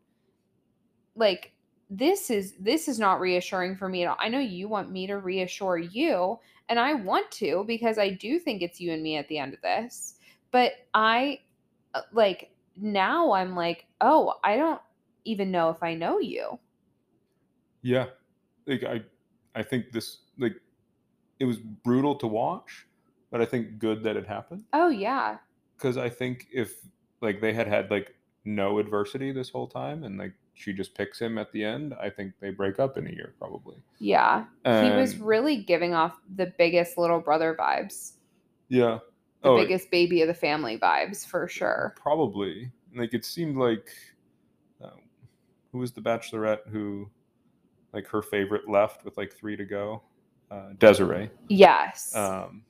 S1: Like, this is this is not reassuring for me at all. I know you want me to reassure you, and I want to because I do think it's you and me at the end of this. But I uh, like now I'm like, oh, I don't even know if I know you.
S2: Yeah. Like I I think this like it was brutal to watch, but I think good that it happened
S1: Oh yeah.
S2: because I think if like they had had like no adversity this whole time and like she just picks him at the end, I think they break up in a year probably.
S1: Yeah. he was really giving off the biggest little brother vibes.
S2: yeah.
S1: The
S2: Oh,
S1: biggest baby of the family vibes for sure.
S2: Probably. Like it seemed like uh, who was the bachelorette who like her favorite left with like 3 to go? Uh Desiree.
S1: Yes.
S2: um,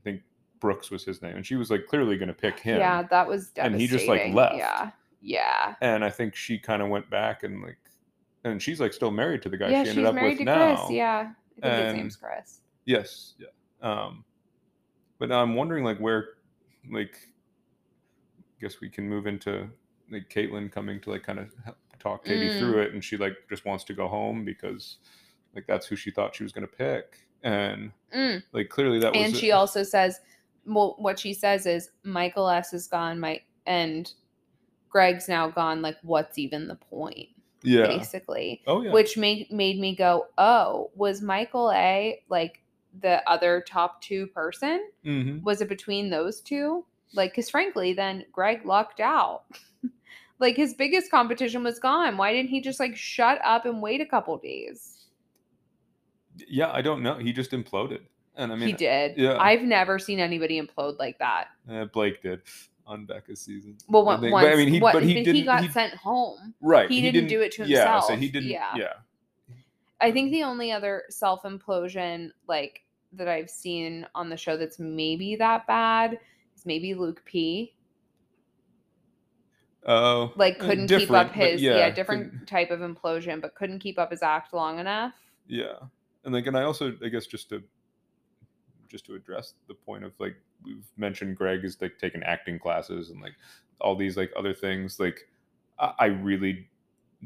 S2: I think Brooks was his name, and she was like clearly going to pick him.
S1: Yeah, that was
S2: And he just, like, left.
S1: Yeah. Yeah.
S2: And I think she kind of went back and like, and she's like still married to the guy
S1: yeah,
S2: she ended up with
S1: to
S2: now.
S1: Chris. Yeah. I think his
S2: And-
S1: name's Chris.
S2: Yes. Yeah. Um, but now I'm wondering like where, like, I guess we can move into like Kaitlyn coming to like kind of talk Katie
S1: Mm.
S2: through it, and she like just wants to go home because like that's who she thought she was going to pick, and
S1: Mm.
S2: like clearly that was
S1: And she also says, well, what she says is Michael S is gone, my and Greg's now gone. Like, what's even the point?
S2: yeah.
S1: Basically.
S2: Oh yeah.
S1: which made made me go, "Oh, was Michael A like the other top 2 person?
S2: hmm
S1: Was it between those two? Like cuz frankly, then Greg lucked out. like his biggest competition was gone. Why didn't he just like shut up and wait a couple days?
S2: Yeah, I don't know. He just imploded, and I mean,
S1: he did.
S2: yeah.
S1: I've never seen anybody implode like that.
S2: uh, Blake did on Becca's season.
S1: Well,
S2: I
S1: one, once,
S2: but I mean, he
S1: what-
S2: but he didn't.
S1: got
S2: he-
S1: sent home.
S2: right.
S1: he didn't do it to himself.
S2: Yeah, so he didn't.
S1: Yeah.
S2: Yeah.
S1: I think the only other self implosion like that I've seen on the show that's maybe that bad is maybe Luke P.
S2: Oh,
S1: Like
S2: uh,
S1: couldn't keep up his yeah,
S2: couldn't-
S1: different type of implosion, but couldn't keep up his act long enough.
S2: Yeah, and like, and I also, I guess, just to just to address the point of like we've mentioned, Greg is like taking acting classes and like all these like other things. Like, I, I really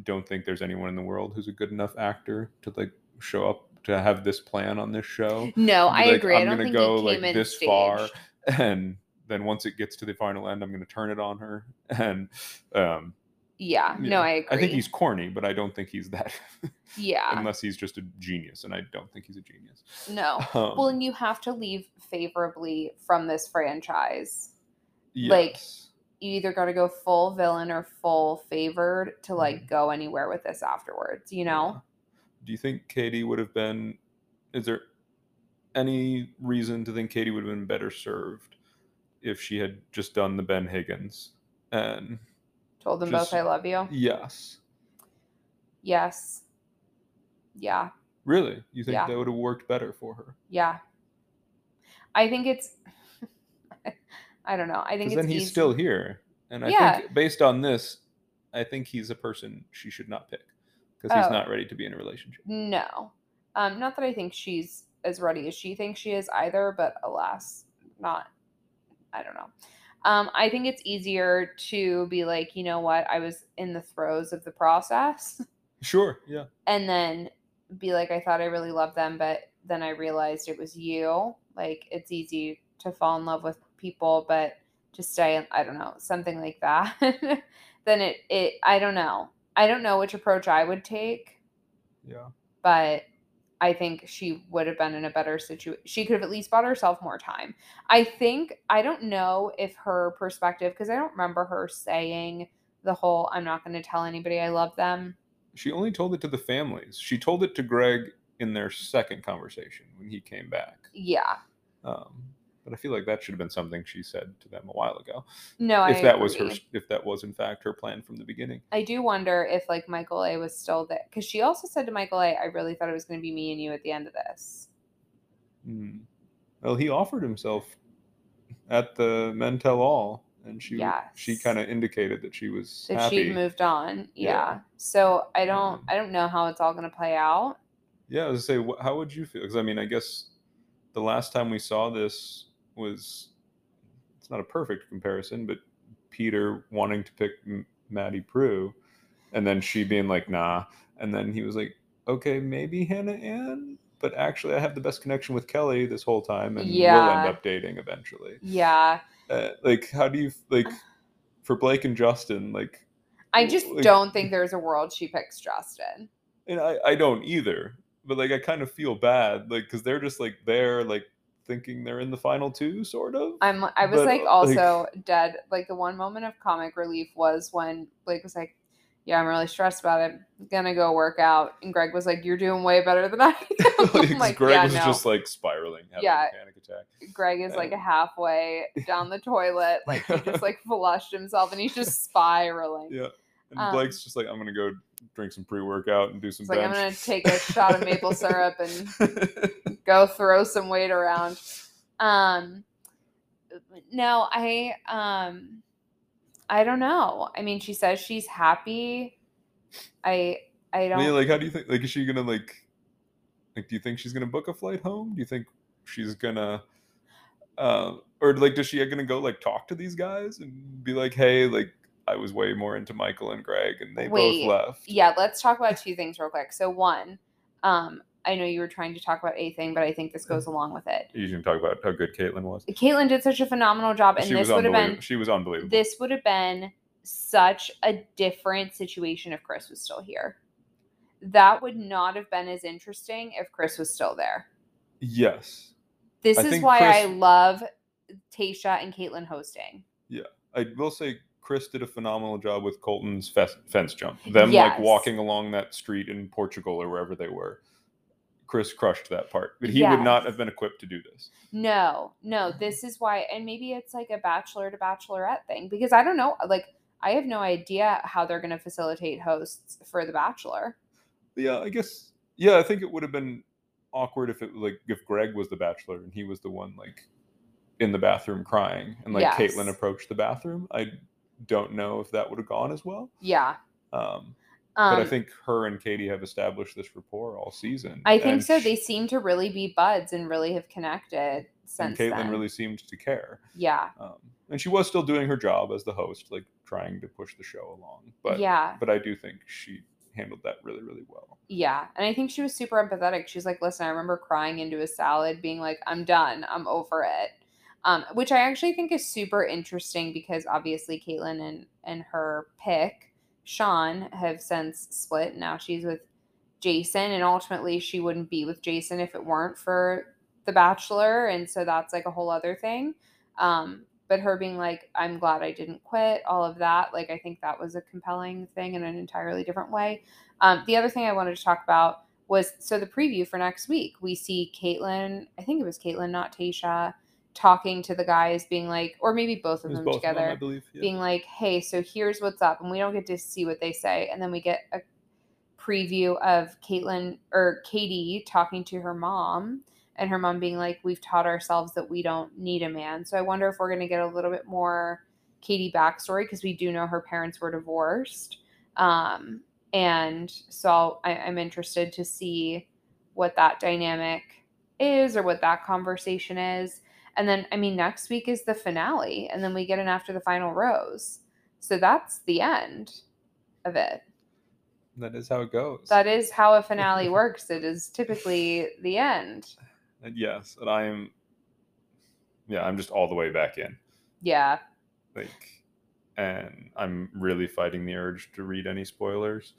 S2: don't think there's anyone in the world who's a good enough actor to like show up to have this plan on this show.
S1: No,
S2: Be
S1: I agree. I
S2: I'm
S1: don't
S2: gonna
S1: think
S2: go like this
S1: staged.
S2: far, and then once it gets to the final end, I'm going to turn it on her. And um,
S1: Yeah,
S2: Yeah,
S1: no, I agree.
S2: I think he's corny, but I don't think he's that.
S1: yeah,
S2: unless he's just a genius, and I don't think he's a genius.
S1: no.
S2: Um,
S1: Well, and you have to leave favorably from this franchise. like,
S2: yes.
S1: You either got to go full villain or full favored to like
S2: Mhm.
S1: go anywhere with this afterwards. You know?
S2: Yeah. Do you think Katie would have been? Is there any reason to think Katie would have been better served if she had just done the Ben Higgins? And
S1: Told them
S2: Just-
S1: both I love you.
S2: yes,
S1: Yes. Yeah.
S2: really, you think
S1: Yeah.
S2: that would have worked better for her?
S1: Yeah. I think it's I don't know. I think
S2: then he's
S1: easy-
S2: still here, and I
S1: Yeah.
S2: think based on this, I think he's a person she should not pick because he's
S1: Oh.
S2: not ready to be in a relationship.
S1: No. Um, not that I think she's as ready as she thinks she is either, but alas, not I don't know. Um, I think it's easier to be like, you know what, I was in the throes of the process
S2: Sure, yeah.
S1: and then be like, I thought I really loved them, but then I realized it was you. Like it's easy to fall in love with people, but to stay, I don't know, something like that. then it, it, I don't know. I don't know which approach I would take,
S2: Yeah.
S1: but I think she would have been in a better situation. She could have at least bought herself more time. I think I don't know if her perspective because I don't remember her saying the whole "I'm not going to tell anybody I love them."
S2: She only told it to the families. She told it to Greg in their second conversation when he came back.
S1: Yeah.
S2: Um, but I feel like that should have been something she said to them a while ago.
S1: No, I
S2: if that was her, if that was in fact her plan from the beginning.
S1: I do wonder if like Michael A was still there because she also said to Michael A, "I really thought it was going to be me and you at the end of this."
S2: Hmm. Well, he offered himself at the Men Tell All, and she she kind of indicated that she was
S1: That
S2: happy.
S1: she'd moved on. Yeah.
S2: Yeah.
S1: So I don't
S2: Um,
S1: I don't know how it's all going to play out.
S2: Yeah, I was gonna say, how would you feel? Because I mean, I guess the last time we saw this was it's not a perfect comparison, but Peter wanting to pick Maddie Prue, and then she being like, "Nah," and then he was like, "Okay, maybe Hannah Ann." But actually, I have the best connection with Kelley this whole time, and we'll end up dating eventually.
S1: Yeah.
S2: Uh, like, how do you like for Blake and Justin? Like,
S1: I just
S2: Like-
S1: don't think there's a world she picks Justin.
S2: and I, I don't either but like i kind of feel bad like because they're just like there like thinking they're in the final two sort of
S1: I'm I was
S2: But,
S1: like
S2: uh,
S1: also dead. Like the one moment of comic relief was when Blake was like, "Yeah, I'm really stressed about it. gonna go work out," and Greg was like, "You're doing way better than I am."
S2: like,
S1: like,
S2: greg
S1: yeah,
S2: was
S1: no.
S2: just like spiraling having
S1: Yeah.
S2: a panic attack
S1: Greg is like
S2: Uh,
S1: halfway down the toilet, like he just like flushed himself and he's just spiraling.
S2: yeah and
S1: Um,
S2: blake's just like i'm gonna go drink some pre-workout and do some
S1: It's like I'm gonna take a shot of maple syrup and go throw some weight around. Um no, I um I don't know. I mean, she says she's happy. I I don't
S2: I mean, like how do you think like is she gonna like like do you think she's gonna book a flight home do you think she's gonna uh, or like does she gonna go like talk to these guys and be like hey like i was way more into michael and greg and they
S1: Wait,
S2: both left
S1: yeah, let's talk about two things real quick. So one, um, I know you were trying to talk about a thing, but I think this goes along with it.
S2: you can talk about how good kaitlyn was
S1: Kaitlyn did such a phenomenal job, and
S2: she
S1: this would have been
S2: she was unbelievable
S1: this would have been such a different situation if Chris was still here. That would not have been as interesting if Chris was still there.
S2: yes
S1: This
S2: I
S1: is why I love Tayshia and Kaitlyn hosting.
S2: Yeah, I will say chris did a phenomenal job with colton's fes- fence jump them
S1: Yes.
S2: like walking along that street in portugal or wherever they were chris crushed that part but he would not have been equipped to do this
S1: No, no, this is why, and maybe it's like a bachelor to bachelorette thing because I don't know. Like, I have no idea how they're going to facilitate hosts for The Bachelor.
S2: yeah i guess yeah i think it would have been awkward if it like if greg was the bachelor and he was the one like in the bathroom crying and like
S1: Yes.
S2: kaitlyn approached the bathroom i don't know if that would have gone as well
S1: Yeah.
S2: um
S1: Um,
S2: but i think her and katie have established this rapport all season
S1: I think
S2: and
S1: so. They seem to really be buds and really have connected
S2: and
S1: since
S2: kaitlyn
S1: then.
S2: really seemed to care
S1: yeah.
S2: um and she was still doing her job as the host like trying to push the show along but
S1: yeah.
S2: but i do think she handled that really really well
S1: Yeah. And I think she was super empathetic. She's like, listen, I remember crying into a salad, being like, I'm done. I'm over it. Um, which I actually think is super interesting because obviously Kaitlyn and, and her pick, Shawn, have since split. Now she's with Jason, and ultimately she wouldn't be with Jason if it weren't for The Bachelor. And so that's like a whole other thing. Um, but her being like, I'm glad I didn't quit, all of that, like, I think that was a compelling thing in an entirely different way. Um, the other thing I wanted to talk about was so the preview for next week, we see Kaitlyn, I think it was Kaitlyn, not Tayshia, talking to the guys, being like, or maybe both of them
S2: both of them,
S1: together
S2: believe yeah.
S1: being like, hey, so here's what's up. And we don't get to see what they say. And then we get a preview of Kaitlyn or Katie talking to her mom and her mom being like, we've taught ourselves that we don't need a man. So I wonder if we're going to get a little bit more Katie backstory because we do know her parents were divorced. Um, and so I, I'm interested to see what that dynamic is or what that conversation is. And then, I mean, next week is the finale, and then we get an after the final rose. So that's the end of it.
S2: that is how it goes
S1: That is how a finale works. It is typically the end.
S2: Yes, and I am. Yeah, I'm just all the way back in.
S1: Yeah.
S2: Like, and I'm really fighting the urge to read any spoilers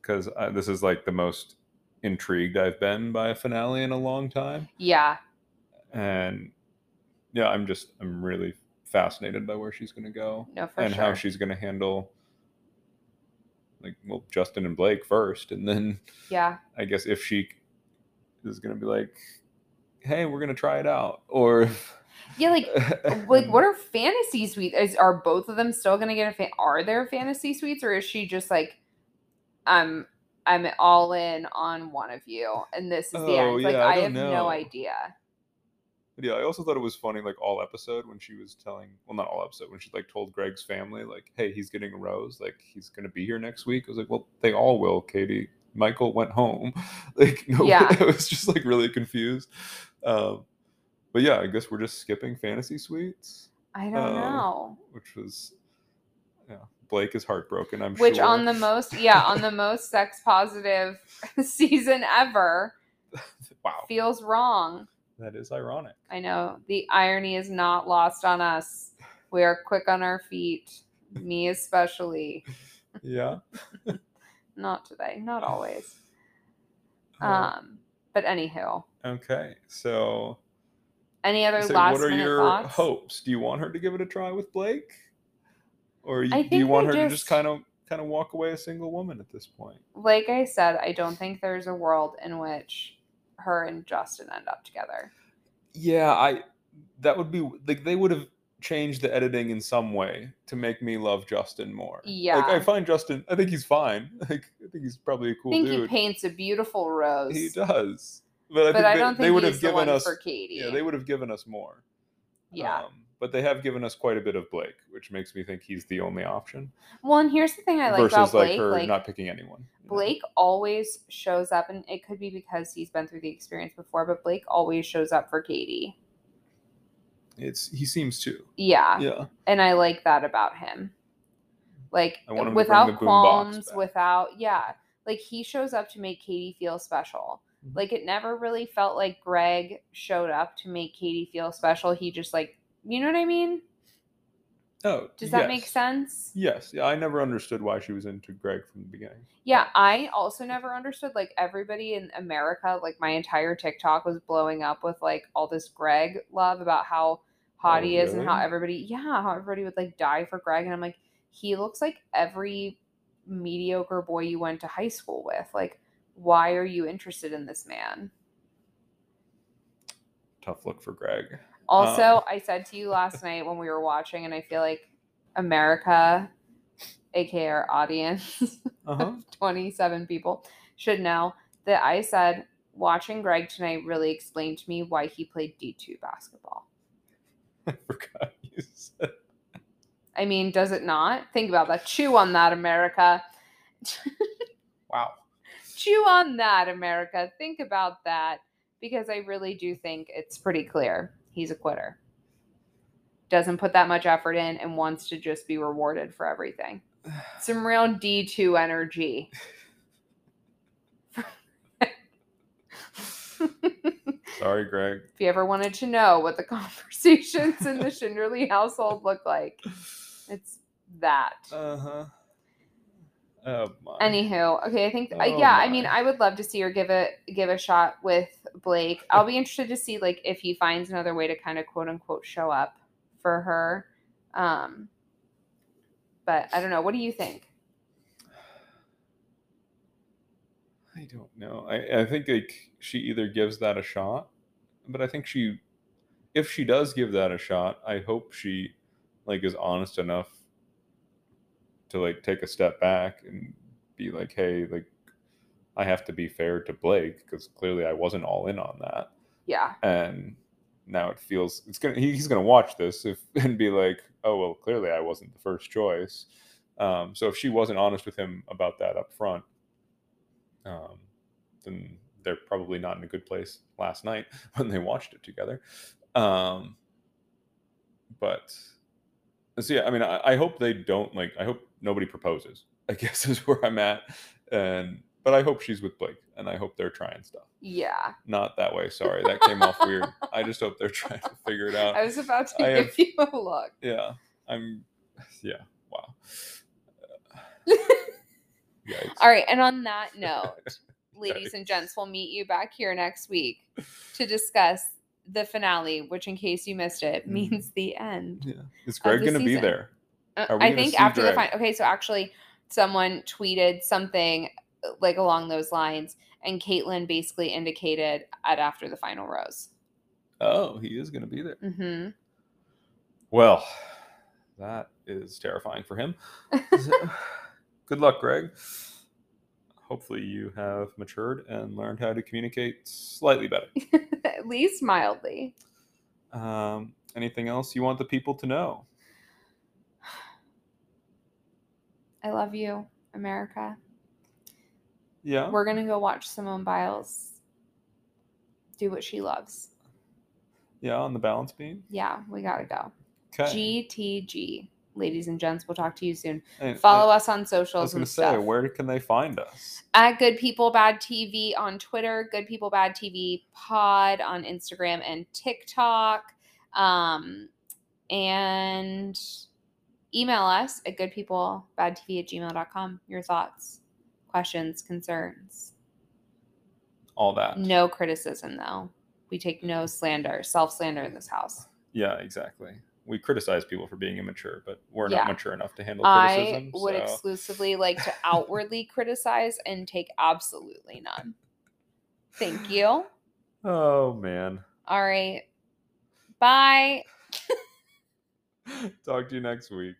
S2: because this is like the most intrigued I've been by a finale in a long time.
S1: Yeah.
S2: And yeah, I'm just I'm really fascinated by where she's going to go
S1: No, for
S2: and
S1: sure.
S2: how she's going to handle like well Justin and Blake first and then
S1: yeah.
S2: I guess if she is going to be like hey, we're going to try it out or
S1: Yeah, like like what are fantasy suites? Is are both of them still gonna get a fan? Are there fantasy suites, or is she just like, I'm I'm all in on one of you, and this is the
S2: Oh,
S1: end? Like
S2: yeah, I
S1: I, have
S2: know.
S1: no idea.
S2: Yeah, I also thought it was funny, like all episode when she was telling, well, not all episode, when she like told Greg's family, like, "Hey, he's getting a rose. Like, he's gonna be here next week." I was like, "Well, they all will." Katie, Michael went home. Like, no,
S1: Yeah.
S2: I was just like really confused. Um, but yeah, I guess we're just skipping fantasy suites,
S1: I don't
S2: Um,
S1: know.
S2: which was, yeah, Blake is heartbroken. I'm
S1: Which
S2: sure.
S1: on the most yeah on the most sex positive season ever
S2: wow,
S1: feels wrong.
S2: That is ironic.
S1: I know the irony is not lost on us. We are quick on our feet, me especially.
S2: Yeah.
S1: Not today, not always.
S2: Uh,
S1: Um, but anywho,
S2: okay, so
S1: any other
S2: So
S1: last
S2: what are your
S1: thoughts?
S2: hopes? Do you want her to give it a try with Blake, or do you want her
S1: they
S2: to just
S1: just-
S2: kind of kind of walk away a single woman at this point?
S1: Like I said, I don't think there's a world in which her and Justin end up together.
S2: Yeah, I that would be like they would have changed the editing in some way to make me love Justin more. like I find Justin. I think he's fine. Like I think he's probably a cool
S1: I think he paints a beautiful rose,
S2: He does, but I
S1: but
S2: think
S1: I don't
S2: they
S1: think
S2: would
S1: he's
S2: have given us.
S1: for Katie.
S2: Yeah, they would have given us more.
S1: Yeah.
S2: Um, but they have given us quite a bit of Blake, which makes me think he's the only option.
S1: well, and here's the thing I like
S2: versus
S1: about
S2: like her
S1: like
S2: not picking anyone. you know?
S1: Blake always shows up, and it could be because he's been through the experience before, but Blake always shows up for Katie.
S2: It's he seems to.
S1: Yeah.
S2: Yeah.
S1: and I like that about him. Like
S2: I want him to bring
S1: without qualms, without yeah, like he shows up to make Katie feel special.
S2: Mhm.
S1: Like it never really felt like Greg showed up to make Katie feel special. He just like, you know what I mean?
S2: Oh,
S1: Does that make sense?
S2: Yes. Yeah, I never understood why she was into Greg from the beginning.
S1: Yeah, I also never understood like everybody in America, like my entire TikTok was blowing up with like all this Greg love about how hot
S2: Oh,
S1: he is and how everybody, yeah, how everybody would like die for Greg. And I'm like, he looks like every mediocre boy you went to high school with. Like, why are you interested in this man?
S2: Tough look for Greg.
S1: Also,
S2: Um.
S1: I said to you last night when we were watching, and I feel like America, aka our audience,
S2: Uh huh.
S1: 27 people should know that I said watching Greg tonight really explained to me why he played D2 basketball.
S2: I forgot you said.
S1: I mean, does it not? Think about that. Chew on that, America.
S2: Wow.
S1: Chew on that, America. Think about that because I really do think it's pretty clear he's a quitter. Doesn't put that much effort in and wants to just be rewarded for everything. Some real D2 energy.
S2: Sorry, Greg.
S1: if you ever wanted to know what the conversations in the Shinderly household look like, it's that.
S2: Uh huh. Oh my.
S1: Anywho, okay, I think
S2: Oh
S1: yeah, I mean. I would love to see her give it give a shot with Blake. I'll be interested to see like if he finds another way to kind of quote unquote show up for her. Um but I don't know. What do you think?
S2: I don't know. I, I think like she either gives that a shot, but I think she, if she does give that a shot, I hope she, like, is honest enough to like take a step back and be like, hey, like, I have to be fair to Blake because clearly I wasn't all in on that,
S1: Yeah.
S2: and now it feels it's gonna he, he's gonna watch this if and be like, oh well, clearly I wasn't the first choice. Um, so if she wasn't honest with him about that up front, um, then they're probably not in a good place last night when they watched it together. Um, but so yeah, I mean, I, I hope they don't like. I hope nobody proposes. I guess is where I'm at, and but I hope she's with Blake, and I hope they're trying stuff.
S1: Yeah.
S2: Not that way. Sorry, that came off weird. I just hope they're trying to figure it out.
S1: I was about to
S2: I
S1: give
S2: have-
S1: you a look.
S2: Yeah, I'm. Yeah, wow.
S1: All right, and on that note, ladies and gents, we'll meet you back here next week to discuss the finale, which, in case you missed it,
S2: Mhm.
S1: means the end.
S2: Yeah. Is Greg going to be there?
S1: Uh, I think after the final. Okay, so actually, someone tweeted something uh, like along those lines, and Kaitlyn basically indicated at after the final rose.
S2: Oh, he is going to be there.
S1: Mm-hmm.
S2: Well, that is terrifying for him. Good luck, Greg. Hopefully, you have matured and learned how to communicate slightly better.
S1: At least mildly.
S2: Um, anything else you want the people to know?
S1: I love you, America.
S2: Yeah.
S1: We're gonna go watch Simone Biles do what she loves.
S2: yeah, on the balance beam.
S1: Yeah, we gotta go.
S2: Okay.
S1: GTG, ladies and gents. We'll talk to you soon.
S2: And-
S1: Follow
S2: and
S1: us on
S2: I was
S1: socials
S2: going to say, where can they find us?
S1: At Good People Bad TV on Twitter, Good People Bad TV Pod on Instagram and TikTok. Um, and email us at goodpeoplebadtv at gmail.com. Your thoughts, questions, concerns.
S2: All that.
S1: No criticism, though. We take no slander, self slander in this house.
S2: Yeah, exactly. We criticize people for being immature, but we're
S1: Yeah.
S2: not mature enough to handle
S1: I would
S2: so-
S1: exclusively like to outwardly criticize and take absolutely none. Thank you.
S2: Oh man.
S1: All right. Bye.
S2: Talk to you next week.